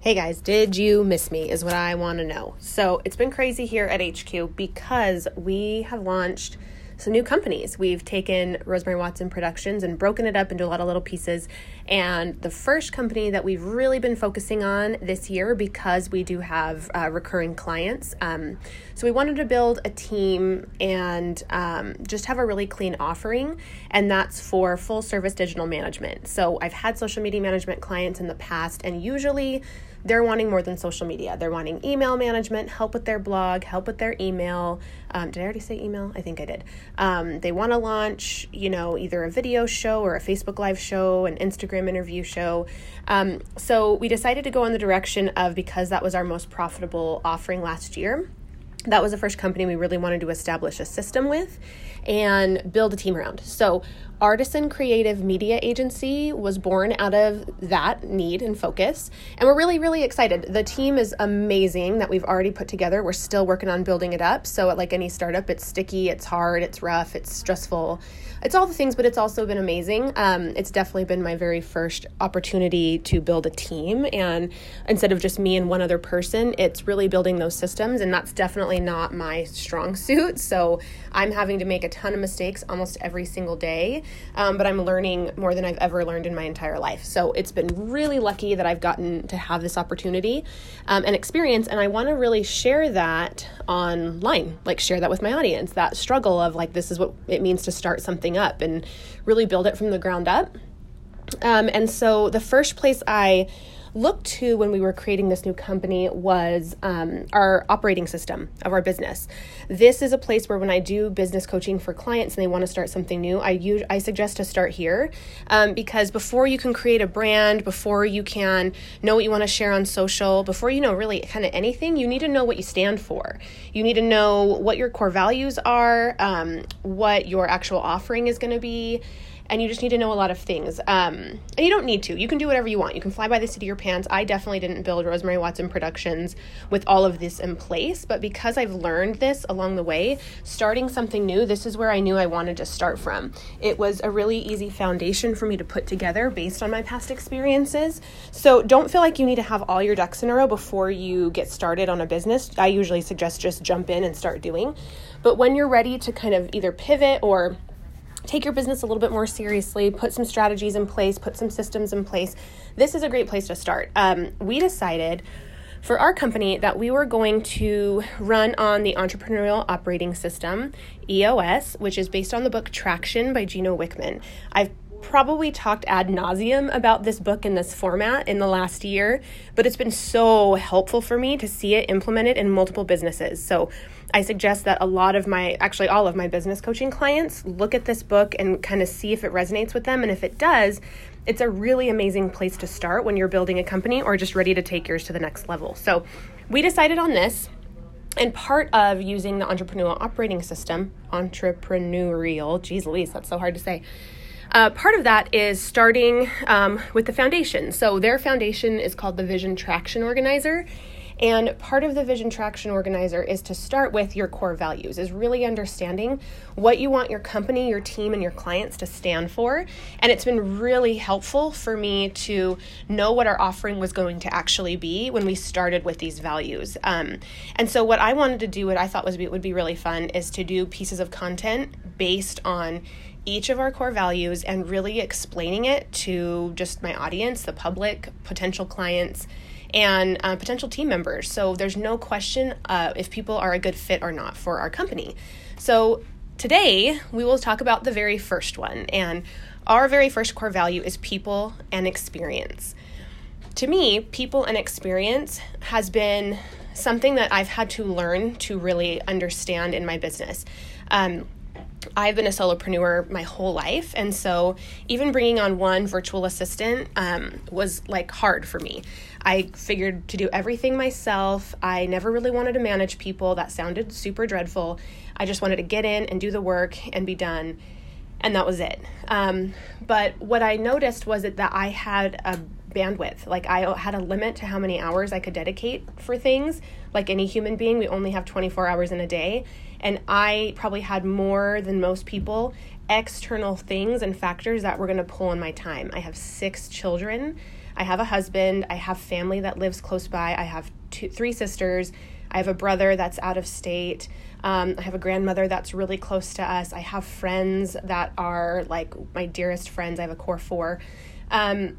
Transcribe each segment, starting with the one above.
Hey guys, did you miss me? Is what I want to know. So it's been crazy here at HQ because we have launched some new companies. We've taken Rosemary Watson Productions and broken it up into a lot of little pieces. And the first company that we've really been focusing on this year because we do have uh, recurring clients. Um, so we wanted to build a team and um, just have a really clean offering, and that's for full service digital management. So I've had social media management clients in the past, and usually they're wanting more than social media. They're wanting email management, help with their blog, help with their email. Um, did I already say email? I think I did. Um, they want to launch, you know, either a video show or a Facebook Live show, an Instagram interview show. Um, so we decided to go in the direction of because that was our most profitable offering last year that was the first company we really wanted to establish a system with and build a team around. So, Artisan Creative Media Agency was born out of that need and focus. And we're really, really excited. The team is amazing that we've already put together. We're still working on building it up. So, like any startup, it's sticky, it's hard, it's rough, it's stressful. It's all the things, but it's also been amazing. Um, it's definitely been my very first opportunity to build a team. And instead of just me and one other person, it's really building those systems. And that's definitely not my strong suit. So, I'm having to make a ton of mistakes almost every single day um, but I'm learning more than I've ever learned in my entire life. So it's been really lucky that I've gotten to have this opportunity um, and experience, and I want to really share that online, like share that with my audience. That struggle of like this is what it means to start something up and really build it from the ground up. Um, and so the first place I looked to when we were creating this new company was um, our operating system of our business. This is a place where when I do business coaching for clients and they want to start something new, I I suggest to start here um, because before you can create a brand, before you can know what you want to share on social, before you know really kind of anything, you need to know what you stand for. You need to know what your core values are, um, what your actual offering is going to be and you just need to know a lot of things. Um, and you don't need to. You can do whatever you want. You can fly by the seat of your pants. I definitely didn't build Rosemary Watson Productions with all of this in place, but because I've learned this along the way, starting something new, this is where I knew I wanted to start from. It was a really easy foundation for me to put together based on my past experiences. So don't feel like you need to have all your ducks in a row before you get started on a business. I usually suggest just jump in and start doing. But when you're ready to kind of either pivot or take your business a little bit more seriously, put some strategies in place, put some systems in place, this is a great place to start. Um, we decided for our company that we were going to run on the Entrepreneurial Operating System, EOS, which is based on the book Traction by Gino Wickman. I've probably talked ad nauseum about this book in this format in the last year, but it's been so helpful for me to see it implemented in multiple businesses. So I suggest that a lot of my, actually all of my business coaching clients look at this book and kind of see if it resonates with them. And if it does, it's a really amazing place to start when you're building a company or just ready to take yours to the next level. So we decided on this. And part of using the entrepreneurial operating system, entrepreneurial, geez Louise, that's so hard to say uh, part of that is starting um, with the foundation. So their foundation is called the Vision Traction Organizer. And part of the Vision Traction Organizer is to start with your core values, is really understanding what you want your company, your team, and your clients to stand for. And it's been really helpful for me to know what our offering was going to actually be when we started with these values. Um, and so, what I wanted to do, what I thought was would be really fun, is to do pieces of content based on each of our core values and really explaining it to just my audience, the public, potential clients, and uh, potential team members. So there's no question uh, if people are a good fit or not for our company. So today we will talk about the very first one. And our very first core value is people and experience. To me, people and experience has been something that I've had to learn to really understand in my business. Um, I've been a solopreneur my whole life, and so even bringing on one virtual assistant um, was like hard for me. I figured to do everything myself. I never really wanted to manage people. That sounded super dreadful. I just wanted to get in and do the work and be done, and that was it. Um, but what I noticed was that, that I had a bandwidth. Like I had a limit to how many hours I could dedicate for things. Like any human being, we only have 24 hours in a day and I probably had more than most people external things and factors that were going to pull on my time. I have six children. I have a husband, I have family that lives close by, I have two, three sisters, I have a brother that's out of state. Um, I have a grandmother that's really close to us. I have friends that are like my dearest friends. I have a core four. Um,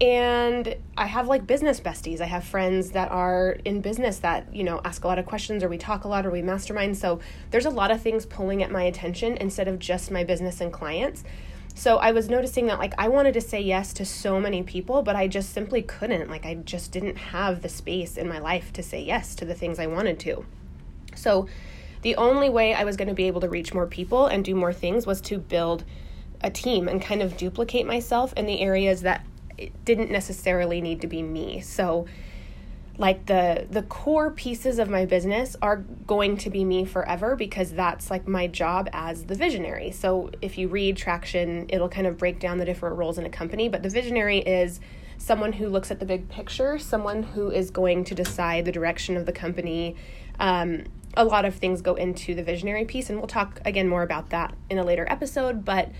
and I have like business besties. I have friends that are in business that, you know, ask a lot of questions or we talk a lot or we mastermind. So there's a lot of things pulling at my attention instead of just my business and clients. So I was noticing that like I wanted to say yes to so many people, but I just simply couldn't. Like I just didn't have the space in my life to say yes to the things I wanted to. So the only way I was going to be able to reach more people and do more things was to build a team and kind of duplicate myself in the areas that didn't necessarily need to be me. So like the the core pieces of my business are going to be me forever because that's like my job as the visionary. So if you read traction, it'll kind of break down the different roles in a company, but the visionary is someone who looks at the big picture, someone who is going to decide the direction of the company. Um, a lot of things go into the visionary piece, and we'll talk again more about that in a later episode. But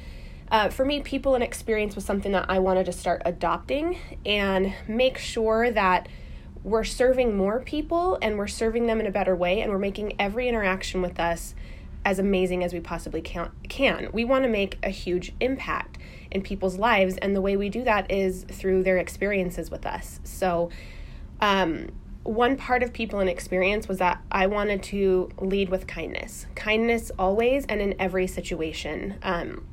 uh, for me, people and experience was something that I wanted to start adopting and make sure that we're serving more people and we're serving them in a better way and we're making every interaction with us as amazing as we possibly can. We want to make a huge impact in people's lives, and the way we do that is through their experiences with us. So, um, one part of people and experience was that I wanted to lead with kindness. Kindness always and in every situation. Um,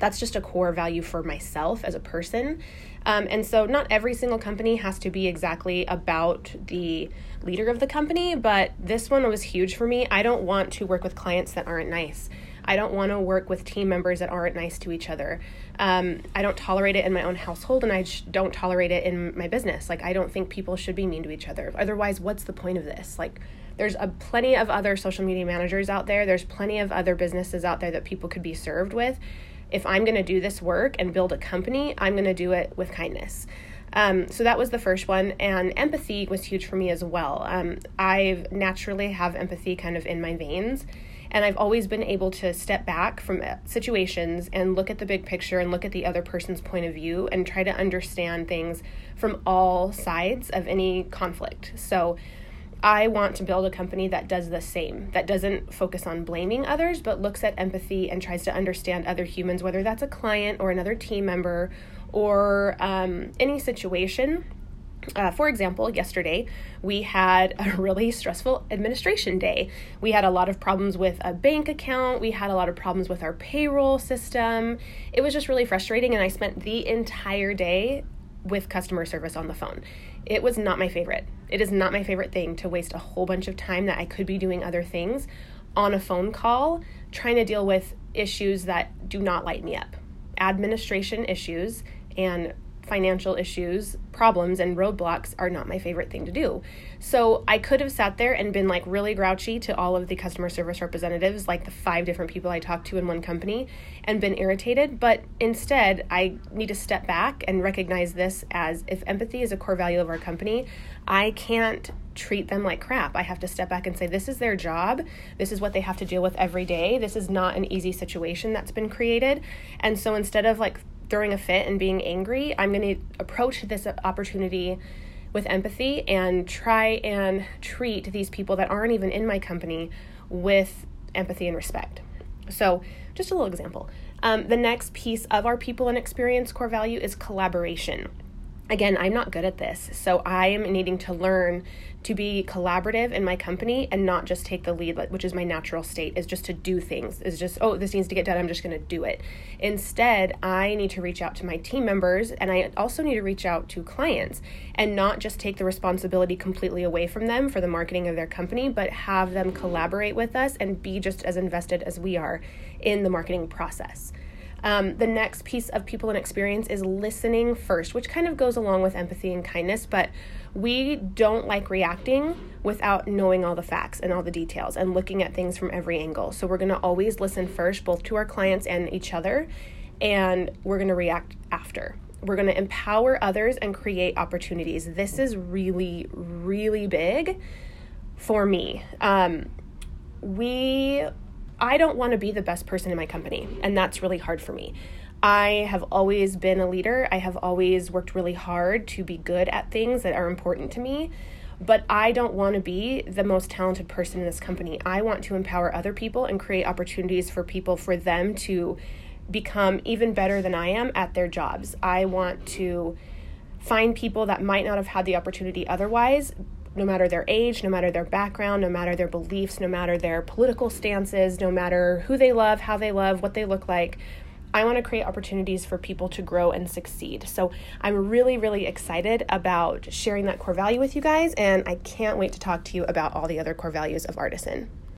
that's just a core value for myself as a person. Um, and so, not every single company has to be exactly about the leader of the company, but this one was huge for me. I don't want to work with clients that aren't nice. I don't want to work with team members that aren't nice to each other. Um, I don't tolerate it in my own household, and I sh- don't tolerate it in my business. Like, I don't think people should be mean to each other. Otherwise, what's the point of this? Like, there's a plenty of other social media managers out there. There's plenty of other businesses out there that people could be served with if I'm going to do this work and build a company, I'm going to do it with kindness. Um, so that was the first one, and empathy was huge for me as well. Um, I naturally have empathy kind of in my veins, and I've always been able to step back from uh, situations and look at the big picture and look at the other person's point of view and try to understand things from all sides of any conflict. So I want to build a company that does the same, that doesn't focus on blaming others, but looks at empathy and tries to understand other humans, whether that's a client or another team member or um, any situation. Uh, for example, yesterday we had a really stressful administration day. We had a lot of problems with a bank account, we had a lot of problems with our payroll system. It was just really frustrating, and I spent the entire day with customer service on the phone. It was not my favorite. It is not my favorite thing to waste a whole bunch of time that I could be doing other things on a phone call trying to deal with issues that do not light me up. Administration issues and financial issues, problems, and roadblocks are not my favorite thing to do. So I could have sat there and been like really grouchy to all of the customer service representatives, like the five different people I talked to in one company, and been irritated. But instead, I need to step back and recognize this as if empathy is a core value of our company, I can't treat them like crap. I have to step back and say, this is their job. This is what they have to deal with every day. This is not an easy situation that's been created. And so instead of like throwing a fit and being angry, I'm going to approach this opportunity with empathy and try and treat these people that aren't even in my company with empathy and respect. So, just a little example. Um, the next piece of our people and experience core value is collaboration again, I'm not good at this. So I am needing to learn to be collaborative in my company and not just take the lead, which is my natural state, is just to do things. Is just, oh, this needs to get done. I'm just going to do it. Instead, I need to reach out to my team members and I also need to reach out to clients and not just take the responsibility completely away from them for the marketing of their company, but have them collaborate with us and be just as invested as we are in the marketing process. Um, the next piece of people and experience is listening first, which kind of goes along with empathy and kindness, but we don't like reacting without knowing all the facts and all the details and looking at things from every angle. So we're going to always listen first, both to our clients and each other, and we're going to react after. We're going to empower others and create opportunities. This is really, really big for me. Um, we I don't want to be the best person in my company, and that's really hard for me. I have always been a leader. I have always worked really hard to be good at things that are important to me. But I don't want to be the most talented person in this company. I want to empower other people and create opportunities for people for them to become even better than I am at their jobs. I want to find people that might not have had the opportunity otherwise, no matter their age, no matter their background, no matter their beliefs, no matter their political stances, no matter who they love, how they love, what they look like. I want to create opportunities for people to grow and succeed. So I'm really, really excited about sharing that core value with you guys, and I can't wait to talk to you about all the other core values of Artisan.